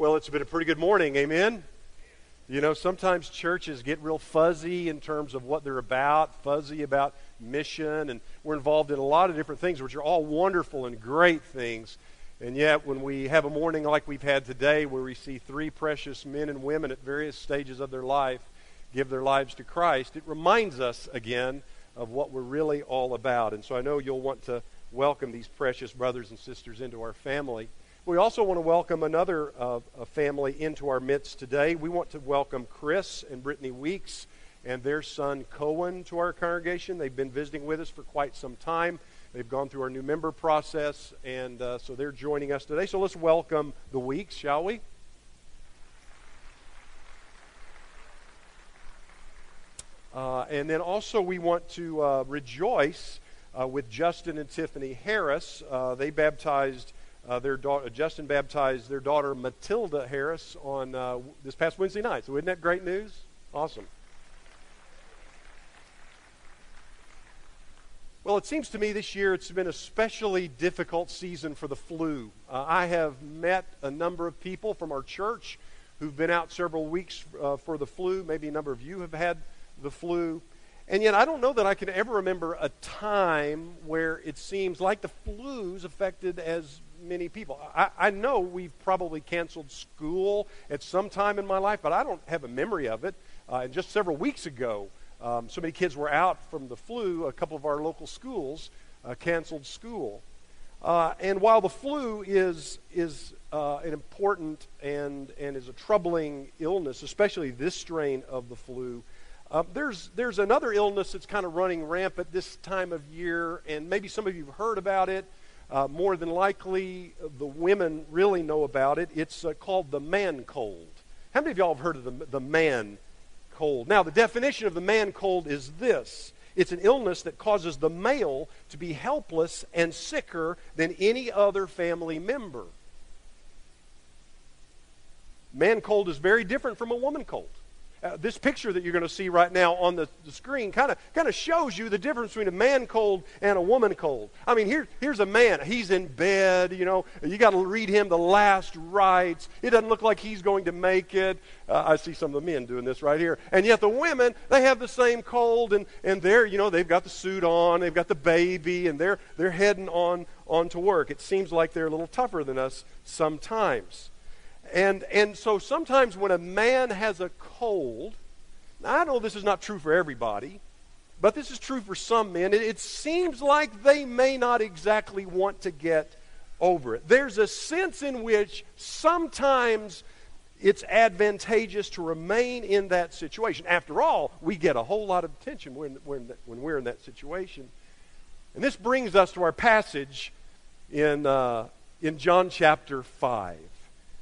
Well, it's been a pretty good morning. Amen. You know, sometimes churches get real fuzzy in terms of what they're about, fuzzy about mission, and we're involved in a lot of different things, which are all wonderful and great things. And yet, when we have a morning like we've had today, where we see three precious men and women at various stages of their life give their lives to Christ, it reminds us again of what we're really all about. And so I know you'll want to welcome these precious brothers and sisters into our family. We also want to welcome another uh, family into our midst today. We want to welcome Chris and Brittany Weeks and their son Cohen to our congregation. They've been visiting with us for quite some time. They've gone through our new member process, and uh, so they're joining us today. So let's welcome the Weeks, shall we? Uh, and then also, we want to uh, rejoice uh, with Justin and Tiffany Harris. Uh, they baptized uh, their daughter, Justin baptized their daughter Matilda Harris on uh, this past Wednesday night. So, isn't that great news? Awesome. Well, it seems to me this year it's been a especially difficult season for the flu. Uh, I have met a number of people from our church who've been out several weeks uh, for the flu. Maybe a number of you have had the flu. And yet, I don't know that I can ever remember a time where it seems like the flu's affected as many people. I, I know we've probably canceled school at some time in my life, but I don't have a memory of it. Uh, and just several weeks ago, um, so many kids were out from the flu. A couple of our local schools uh, canceled school. Uh, and while the flu is, is uh, an important and, and is a troubling illness, especially this strain of the flu, uh, there's, there's another illness that's kind of running rampant this time of year, and maybe some of you have heard about it. Uh, more than likely, the women really know about it. It's uh, called the man cold. How many of y'all have heard of the, the man cold? Now, the definition of the man cold is this it's an illness that causes the male to be helpless and sicker than any other family member. Man cold is very different from a woman cold. Uh, this picture that you're going to see right now on the, the screen kind of kind of shows you the difference between a man cold and a woman cold. I mean, here, here's a man. He's in bed, you know. You got to read him the last rites. It doesn't look like he's going to make it. Uh, I see some of the men doing this right here. And yet the women, they have the same cold, and, and they're, you know, they've got the suit on, they've got the baby, and they're, they're heading on, on to work. It seems like they're a little tougher than us sometimes. And, and so sometimes when a man has a cold, I know this is not true for everybody, but this is true for some men. It, it seems like they may not exactly want to get over it. There's a sense in which sometimes it's advantageous to remain in that situation. After all, we get a whole lot of attention when, when, when we're in that situation. And this brings us to our passage in, uh, in John chapter 5.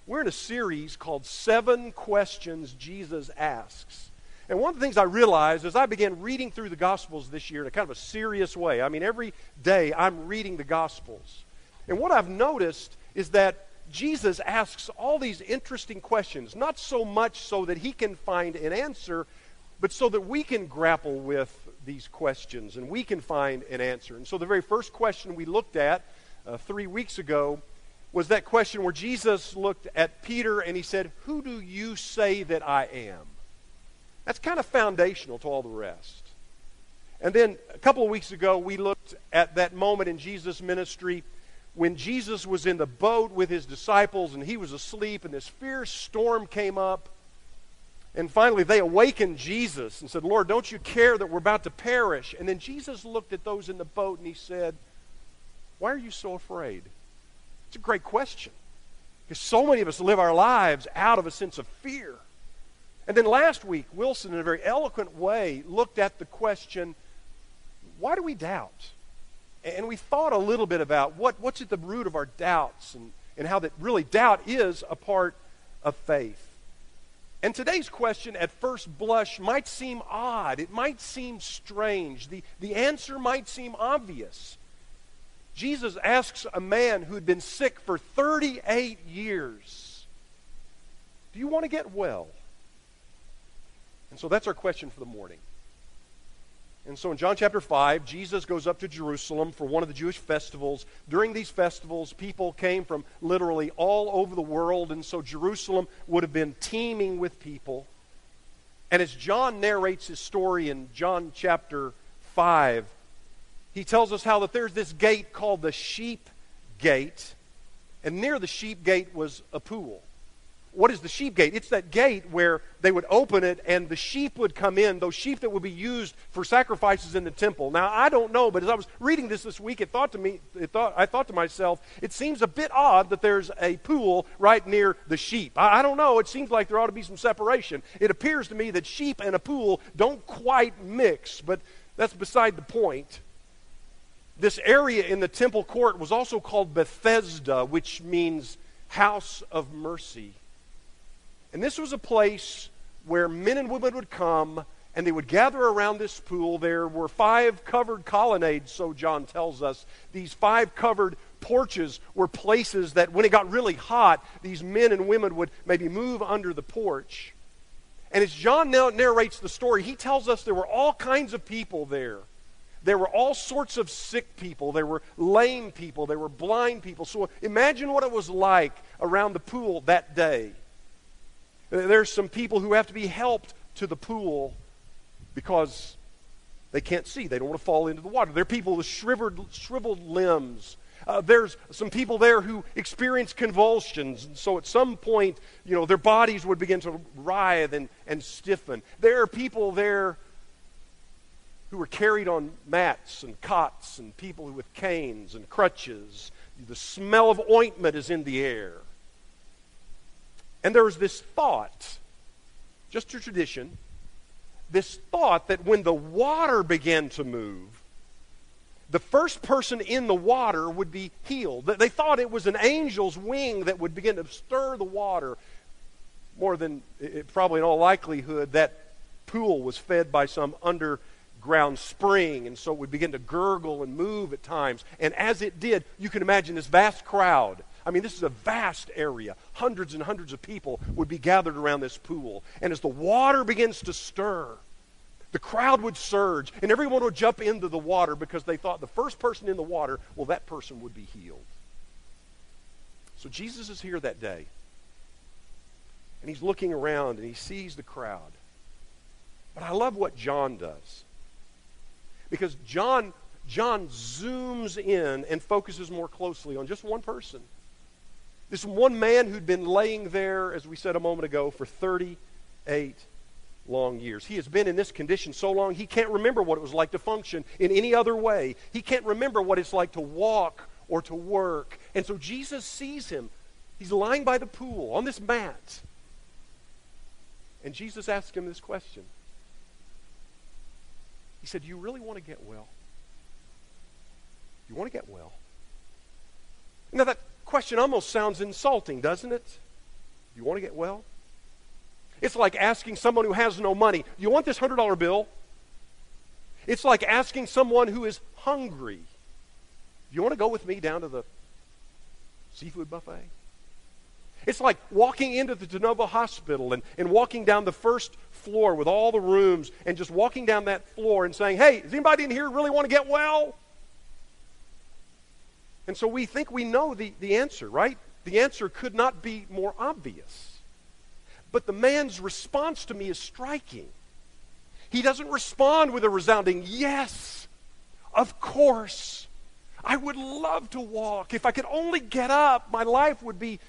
We're in a series called Seven Questions Jesus Asks. And one of the things I realized as I began reading through the Gospels this year in a kind of a serious way, I mean, every day I'm reading the Gospels. And what I've noticed is that Jesus asks all these interesting questions, not so much so that he can find an answer, but so that we can grapple with these questions and we can find an answer. And so the very first question we looked at uh, three weeks ago was that question where Jesus looked at Peter and he said, Who do you say that I am? That's kind of foundational to all the rest. And then a couple of weeks ago, we looked at that moment in Jesus' ministry when Jesus was in the boat with his disciples and he was asleep, and this fierce storm came up. And finally, they awakened Jesus and said, Lord, don't you care that we're about to perish? And then Jesus looked at those in the boat and he said, Why are you so afraid? It's a great question. Because so many of us live our lives out of a sense of fear. And then last week, Wilson, in a very eloquent way, looked at the question why do we doubt? And we thought a little bit about what, what's at the root of our doubts and, and how that really doubt is a part of faith. And today's question, at first blush, might seem odd. It might seem strange. The, the answer might seem obvious. Jesus asks a man who'd been sick for 38 years, Do you want to get well? And so that's our question for the morning. And so in John chapter 5, Jesus goes up to Jerusalem for one of the Jewish festivals. During these festivals, people came from literally all over the world, and so Jerusalem would have been teeming with people. And as John narrates his story in John chapter 5, he tells us how that there's this gate called the sheep gate, and near the sheep gate was a pool what is the sheep gate? It's that gate where they would open it and the sheep would come in, those sheep that would be used for sacrifices in the temple. Now, I don't know, but as I was reading this this week, it thought to me, it thought, I thought to myself, it seems a bit odd that there's a pool right near the sheep. I, I don't know. It seems like there ought to be some separation. It appears to me that sheep and a pool don't quite mix, but that's beside the point. This area in the temple court was also called Bethesda, which means house of mercy. And this was a place where men and women would come and they would gather around this pool. There were five covered colonnades, so John tells us. These five covered porches were places that when it got really hot, these men and women would maybe move under the porch. And as John now narrates the story, he tells us there were all kinds of people there. There were all sorts of sick people. There were lame people. There were blind people. So imagine what it was like around the pool that day. There's some people who have to be helped to the pool because they can't see. They don't want to fall into the water. There are people with shriveled, shriveled limbs. Uh, there's some people there who experience convulsions. And so at some point, you know, their bodies would begin to writhe and, and stiffen. There are people there who were carried on mats and cots and people with canes and crutches. The smell of ointment is in the air. And there was this thought, just a tradition, this thought that when the water began to move, the first person in the water would be healed. They thought it was an angel's wing that would begin to stir the water. More than it, probably in all likelihood, that pool was fed by some underground spring, and so it would begin to gurgle and move at times. And as it did, you can imagine this vast crowd I mean, this is a vast area. Hundreds and hundreds of people would be gathered around this pool. And as the water begins to stir, the crowd would surge, and everyone would jump into the water because they thought the first person in the water, well, that person would be healed. So Jesus is here that day. And he's looking around and he sees the crowd. But I love what John does. Because John John zooms in and focuses more closely on just one person. This one man who'd been laying there, as we said a moment ago, for 38 long years. He has been in this condition so long, he can't remember what it was like to function in any other way. He can't remember what it's like to walk or to work. And so Jesus sees him. He's lying by the pool on this mat. And Jesus asks him this question. He said, Do you really want to get well? You want to get well? Now, that question almost sounds insulting, doesn't it? You want to get well? It's like asking someone who has no money, You want this $100 bill? It's like asking someone who is hungry, You want to go with me down to the seafood buffet? It's like walking into the De Novo Hospital and, and walking down the first floor with all the rooms and just walking down that floor and saying, Hey, does anybody in here really want to get well? And so we think we know the, the answer, right? The answer could not be more obvious. But the man's response to me is striking. He doesn't respond with a resounding, yes, of course. I would love to walk. If I could only get up, my life would be,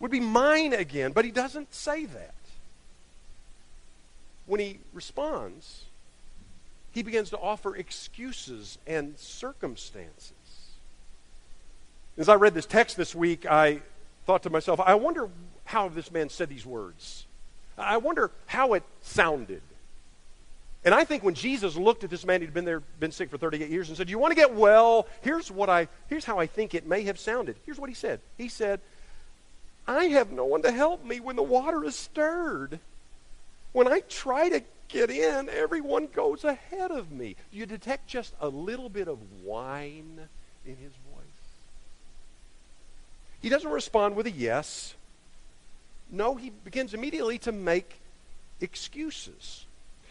would be mine again. But he doesn't say that. When he responds, he begins to offer excuses and circumstances. As I read this text this week, I thought to myself, I wonder how this man said these words. I wonder how it sounded. And I think when Jesus looked at this man who'd been there, been sick for 38 years, and said, "Do you want to get well?" Here's what I, here's how I think it may have sounded. Here's what he said. He said, "I have no one to help me when the water is stirred. When I try to get in, everyone goes ahead of me." You detect just a little bit of whine in his voice. he doesn't respond with a yes. No, he begins immediately to make excuses.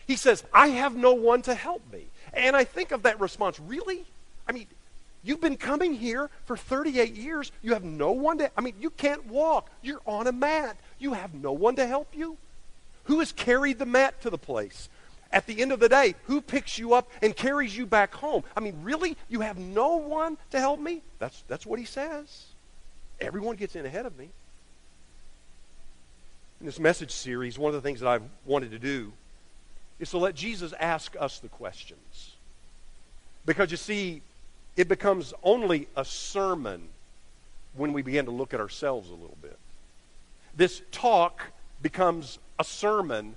He says, I have no one to help me. And I think of that response, really? I mean, you've been coming here for 38 years. You have no one to, I mean, you can't walk. You're on a mat. You have no one to help you. Who has carried the mat to the place? At the end of the day, who picks you up and carries you back home? I mean, really? You have no one to help me? That's, that's what he says. Everyone gets in ahead of me. In this message series, one of the things that I've wanted to do is to let Jesus ask us the questions. Because you see, it becomes only a sermon when we begin to look at ourselves a little bit. This talk becomes a sermon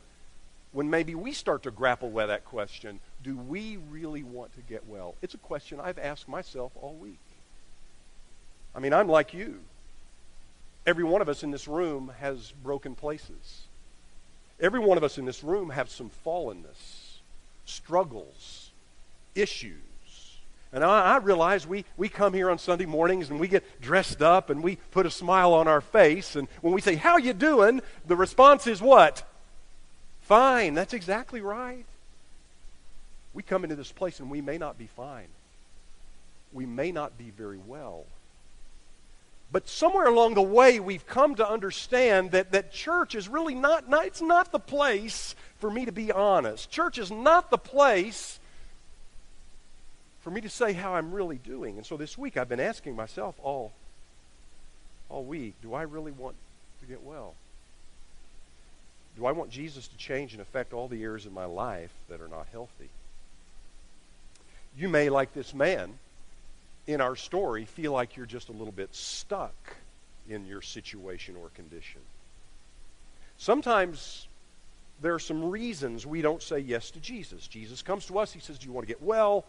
when maybe we start to grapple with that question do we really want to get well? It's a question I've asked myself all week. I mean, I'm like you. Every one of us in this room has broken places. Every one of us in this room have some fallenness, struggles, issues. And I, I, realize we, we come here on Sunday mornings and we get dressed up and we put a smile on our face. And when we say, how you doing? The response is what? Fine. That's exactly right. We come into this place and we may not be fine. We may not be very well. But somewhere along the way, we've come to understand that, that church is really not, not, it's not the place for me to be honest. Church is not the place for me to say how I'm really doing. And so this week I've been asking myself all, all week, do I really want to get well? Do I want Jesus to change and affect all the areas of my life that are not healthy? You may, like this man in our story, feel like you're just a little bit stuck in your situation or condition. Sometimes there are some reasons we don't say yes to Jesus. Jesus comes to us, he says, Do you want to get well?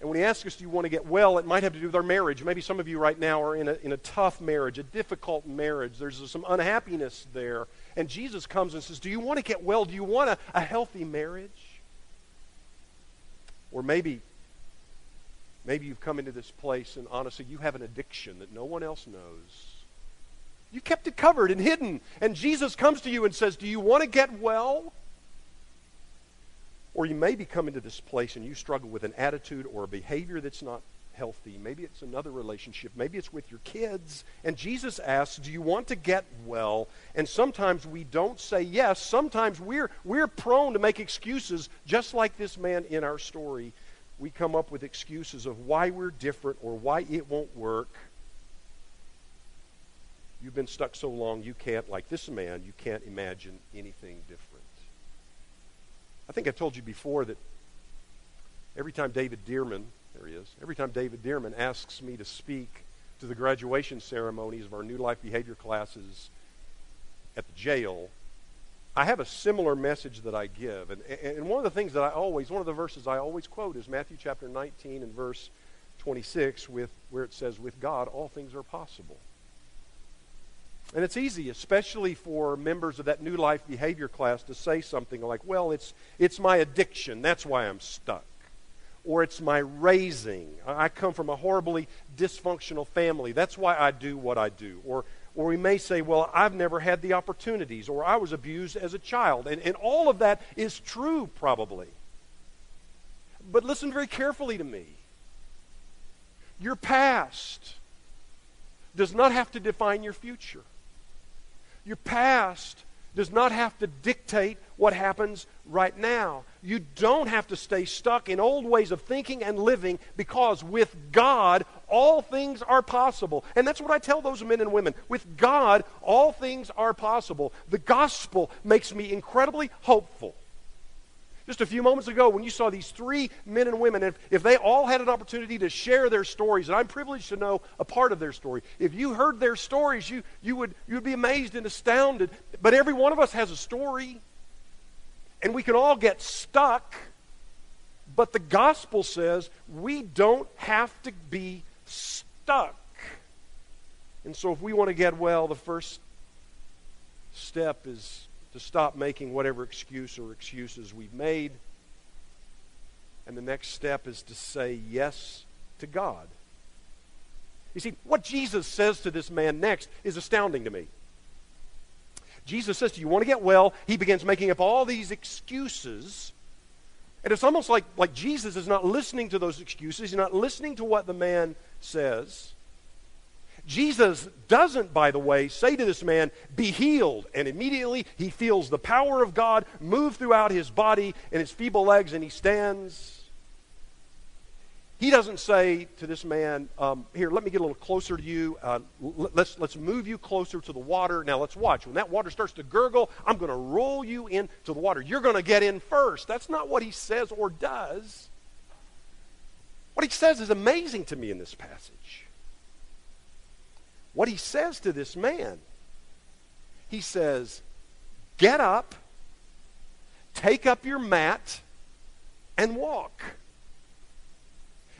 And when he asks us, Do you want to get well? it might have to do with our marriage. Maybe some of you right now are in a, in a tough marriage, a difficult marriage. There's some unhappiness there. And Jesus comes and says, Do you want to get well? Do you want a, a healthy marriage? Or maybe, maybe you've come into this place and honestly you have an addiction that no one else knows. You kept it covered and hidden. And Jesus comes to you and says, Do you want to get well? Or you may be coming to this place and you struggle with an attitude or a behavior that's not healthy. Maybe it's another relationship. Maybe it's with your kids. And Jesus asks, Do you want to get well? And sometimes we don't say yes. Sometimes we're, we're prone to make excuses, just like this man in our story. We come up with excuses of why we're different or why it won't work. You've been stuck so long, you can't, like this man, you can't imagine anything different. I think I've told you before that every time David Dearman, there he is, every time David Dearman asks me to speak to the graduation ceremonies of our new life behavior classes at the jail, I have a similar message that I give. And, and one of the things that I always, one of the verses I always quote is Matthew chapter 19 and verse 26, with, where it says, With God all things are possible. And it's easy, especially for members of that new life behavior class, to say something like, well, it's, it's my addiction. That's why I'm stuck. Or it's my raising. I come from a horribly dysfunctional family. That's why I do what I do. Or, or we may say, well, I've never had the opportunities. Or I was abused as a child. And, and all of that is true, probably. But listen very carefully to me. Your past does not have to define your future. Your past does not have to dictate what happens right now. You don't have to stay stuck in old ways of thinking and living because with God, all things are possible. And that's what I tell those men and women. With God, all things are possible. The gospel makes me incredibly hopeful. Just a few moments ago, when you saw these three men and women, if, if they all had an opportunity to share their stories, and I'm privileged to know a part of their story, if you heard their stories, you, you, would, you would be amazed and astounded. But every one of us has a story, and we can all get stuck. But the gospel says we don't have to be stuck. And so, if we want to get well, the first step is to stop making whatever excuse or excuses we've made. And the next step is to say yes to God. You see, what Jesus says to this man next is astounding to me. Jesus says, Do you want to get well? He begins making up all these excuses. And it's almost like, like Jesus is not listening to those excuses. He's not listening to what the man says. Jesus doesn't, by the way, say to this man, Be healed. And immediately he feels the power of God move throughout his body and his feeble legs, and he stands he doesn't say to this man, um, Here, let me get a little closer to you. Uh, let's, let's move you closer to the water. Now, let's watch. When that water starts to gurgle, I'm going to roll you into the water. You're going to get in first. That's not what he says or does. What he says is amazing to me in this passage. What he says to this man, he says, Get up, take up your mat, and walk.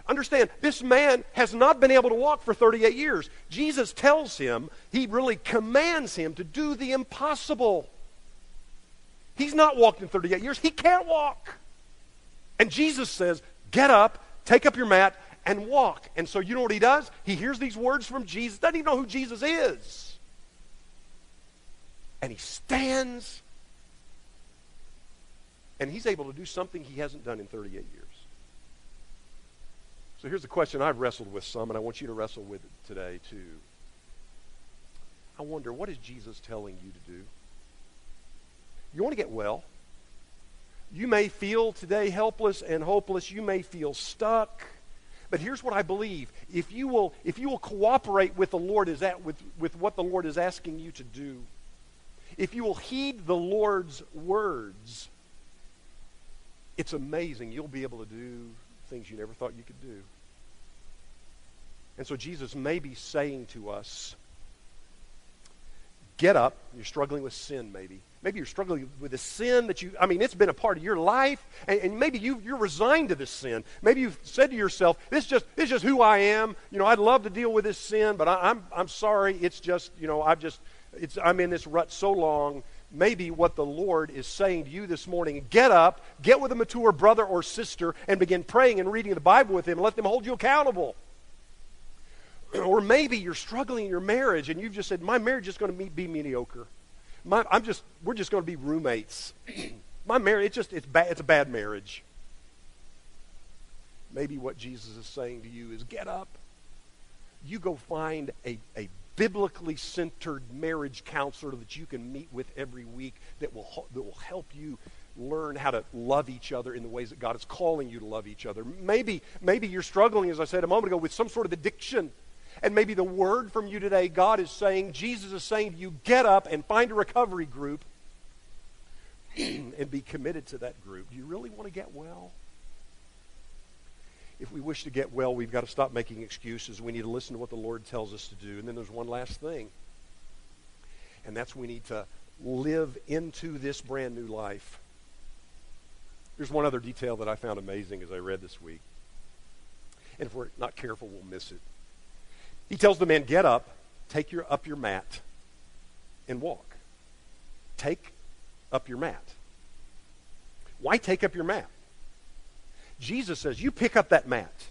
Understand, this man has not been able to walk for 38 years. Jesus tells him, he really commands him to do the impossible. He's not walked in 38 years. He can't walk. And Jesus says, Get up, take up your mat, and walk. And so you know what he does? He hears these words from Jesus, doesn't even know who Jesus is. And he stands, and he's able to do something he hasn't done in 38 years. So here's the question I've wrestled with some, and I want you to wrestle with it today too. I wonder, what is Jesus telling you to do? You want to get well. You may feel today helpless and hopeless. You may feel stuck. But here's what I believe. If you will, if you will cooperate with the Lord is at, with, with what the Lord is asking you to do, if you will heed the Lord's words, it's amazing. You'll be able to do things you never thought you could do. And so Jesus may be saying to us, get up. You're struggling with sin, maybe. Maybe you're struggling with a sin that you, I mean, it's been a part of your life, and, and maybe you, you're resigned to this sin. Maybe you've said to yourself, this is, just, this is just who I am. You know, I'd love to deal with this sin, but I, I'm, I'm sorry. It's just, you know, I've just, it's, I'm in this rut so long maybe what the Lord is saying to you this morning. Get up, get with a mature brother or sister, and begin praying and reading the Bible with them, and let them hold you accountable. Or maybe you're struggling in your marriage and you've just said, My marriage is going to be mediocre. My, I'm just, we're just going to be roommates. My marriage, it's just, it's, bad, it's a bad marriage. Maybe what Jesus is saying to you is get up. You go find a, a biblically centered marriage counselor that you can meet with every week that will, that will help you learn how to love each other in the ways that God is calling you to love each other. Maybe, maybe you're struggling, as I said a moment ago, with some sort of addiction. And maybe the word from you today, God is saying, Jesus is saying to you, get up and find a recovery group and be committed to that group. Do you really want to get well? If we wish to get well, we've got to stop making excuses. We need to listen to what the Lord tells us to do. And then there's one last thing, and that's we need to live into this brand new life. There's one other detail that I found amazing as I read this week. And if we're not careful, we'll miss it. He tells the man, Get up, take your, up your mat, and walk. Take up your mat. Why take up your mat? Jesus says, You pick up that mat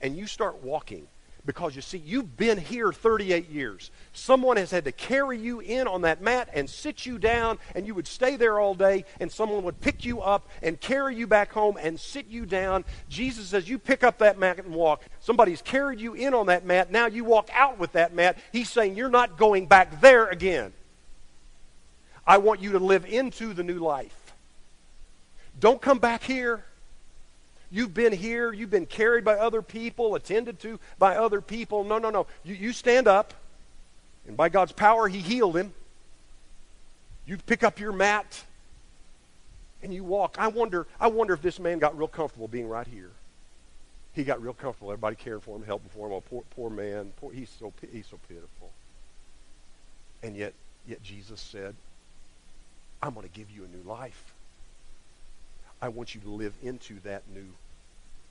and you start walking because you see, you've been here 38 years. Someone has had to carry you in on that mat and sit you down, and you would stay there all day, and someone would pick you up and carry you back home and sit you down. Jesus says, You pick up that mat and walk. Somebody's carried you in on that mat. Now you walk out with that mat. He's saying, You're not going back there again. I want you to live into the new life. Don't come back here. You've been here. You've been carried by other people, attended to by other people. No, no, no. You, you stand up, and by God's power, He healed him. You pick up your mat, and you walk. I wonder, I wonder if this man got real comfortable being right here. He got real comfortable. Everybody caring for him, helping for him. Oh, poor, poor man. Poor, he's so he's so pitiful. And yet, yet Jesus said, "I'm going to give you a new life. I want you to live into that new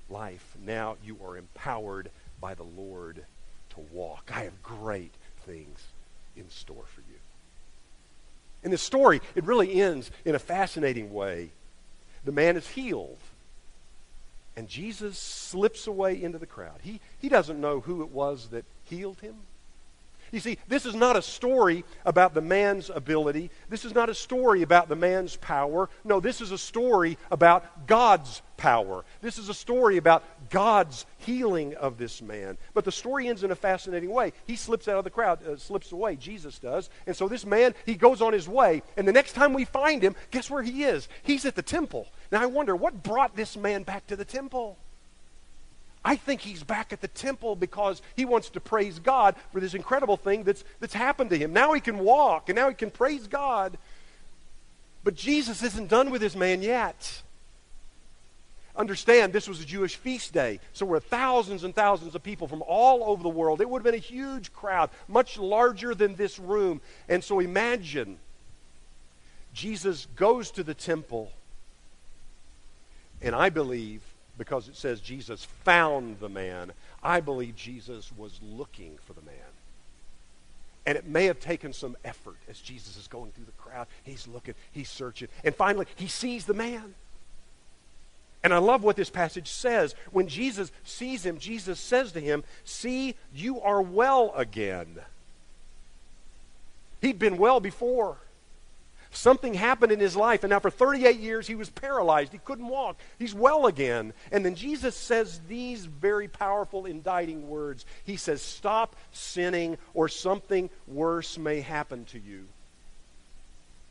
life. Now you are empowered by the Lord to walk. I have great things in store for you. In this story, it really ends in a fascinating way. The man is healed, and Jesus slips away into the crowd. He, he doesn't know who it was that healed him. You see, this is not a story about the man's ability. This is not a story about the man's power. No, this is a story about God's power. This is a story about God's healing of this man. But the story ends in a fascinating way. He slips out of the crowd, uh, slips away, Jesus does. And so this man, he goes on his way. And the next time we find him, guess where he is? He's at the temple. Now I wonder, what brought this man back to the temple? I think he's back at the temple because he wants to praise God for this incredible thing that's, that's happened to him. Now he can walk and now he can praise God. But Jesus isn't done with this man yet. Understand, this was a Jewish feast day, so were thousands and thousands of people from all over the world. It would have been a huge crowd, much larger than this room. And so imagine Jesus goes to the temple, and I believe because it says Jesus found the man. I believe Jesus was looking for the man. And it may have taken some effort as Jesus is going through the crowd. He's looking, he's searching. And finally, he sees the man. And I love what this passage says. When Jesus sees him, Jesus says to him, See, you are well again. He'd been well before. Something happened in his life, and now for 38 years he was paralyzed. He couldn't walk. He's well again. And then Jesus says these very powerful, indicting words. He says, Stop sinning, or something worse may happen to you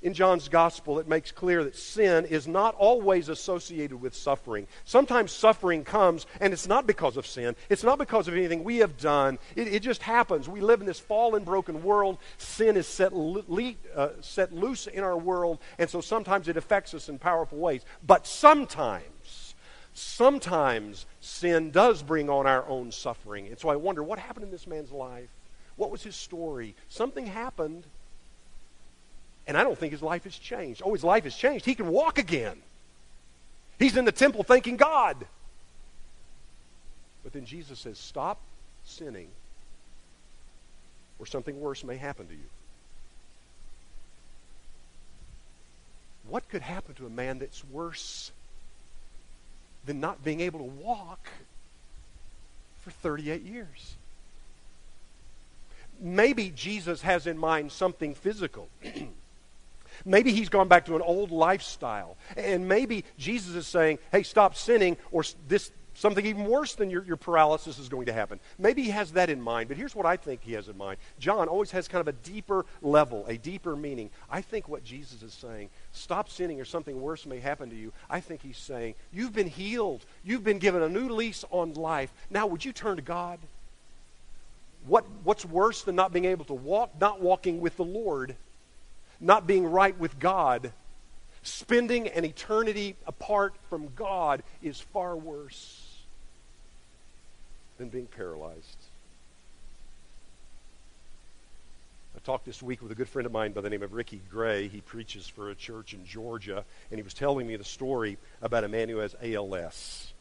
in John's gospel, it makes clear that sin is not always associated with suffering. Sometimes suffering comes, and it's not because of sin. It's not because of anything we have done. It, it just happens. We live in this fallen, broken world. Sin is set, le- uh, set loose in our world, and so sometimes it affects us in powerful ways. But sometimes, sometimes sin does bring on our own suffering. And so I wonder what happened in this man's life? What was his story? Something happened and I don't think his life has changed. Oh, his life has changed. He can walk again. He's in the temple thanking God. But then Jesus says, Stop sinning, or something worse may happen to you. What could happen to a man that's worse than not being able to walk for 38 years? Maybe Jesus has in mind something physical. Maybe he's gone back to an old lifestyle. And maybe Jesus is saying, hey, stop sinning, or this something even worse than your, your paralysis is going to happen. Maybe he has that in mind, but here's what I think he has in mind. John always has kind of a deeper level, a deeper meaning. I think what Jesus is saying, stop sinning or something worse may happen to you. I think he's saying, you've been healed. You've been given a new lease on life. Now, would you turn to God? What, what's worse than not being able to walk? Not walking with the Lord not being right with God, spending an eternity apart from God is far worse than being paralyzed. I talked this week with a good friend of mine by the name of Ricky Gray. He preaches for a church in Georgia, and he was telling me the story about a man who has ALS.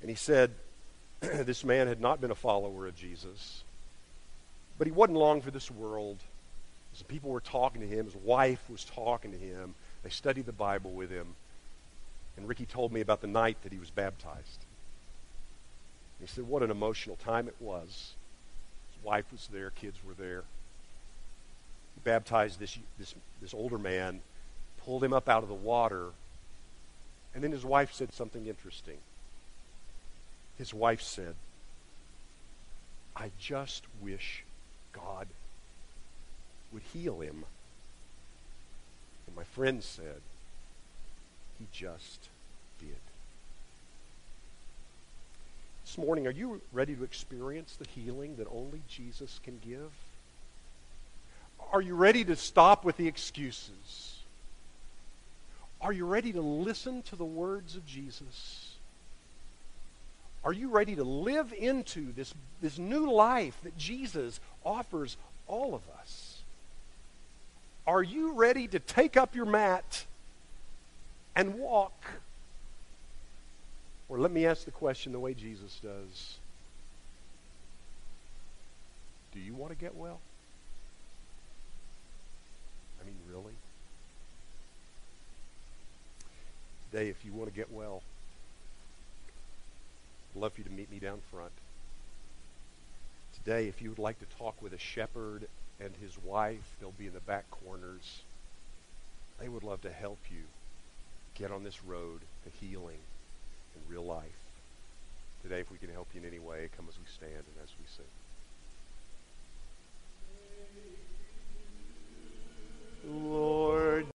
And he said this man had not been a follower of Jesus, but he wasn't long for this world. Some people were talking to him. His wife was talking to him. They studied the Bible with him. And Ricky told me about the night that he was baptized. He said, What an emotional time it was. His wife was there, kids were there. He baptized this, this, this older man, pulled him up out of the water, and then his wife said something interesting. His wife said, I just wish God would heal him. And my friend said, he just did. This morning, are you ready to experience the healing that only Jesus can give? Are you ready to stop with the excuses? Are you ready to listen to the words of Jesus? Are you ready to live into this, this new life that Jesus offers all of us? Are you ready to take up your mat and walk? Or let me ask the question the way Jesus does Do you want to get well? I mean, really? Today, if you want to get well, I'd love for you to meet me down front. Today, if you would like to talk with a shepherd and his wife. They'll be in the back corners. They would love to help you get on this road to healing in real life. Today, if we can help you in any way, come as we stand and as we sing. Lord.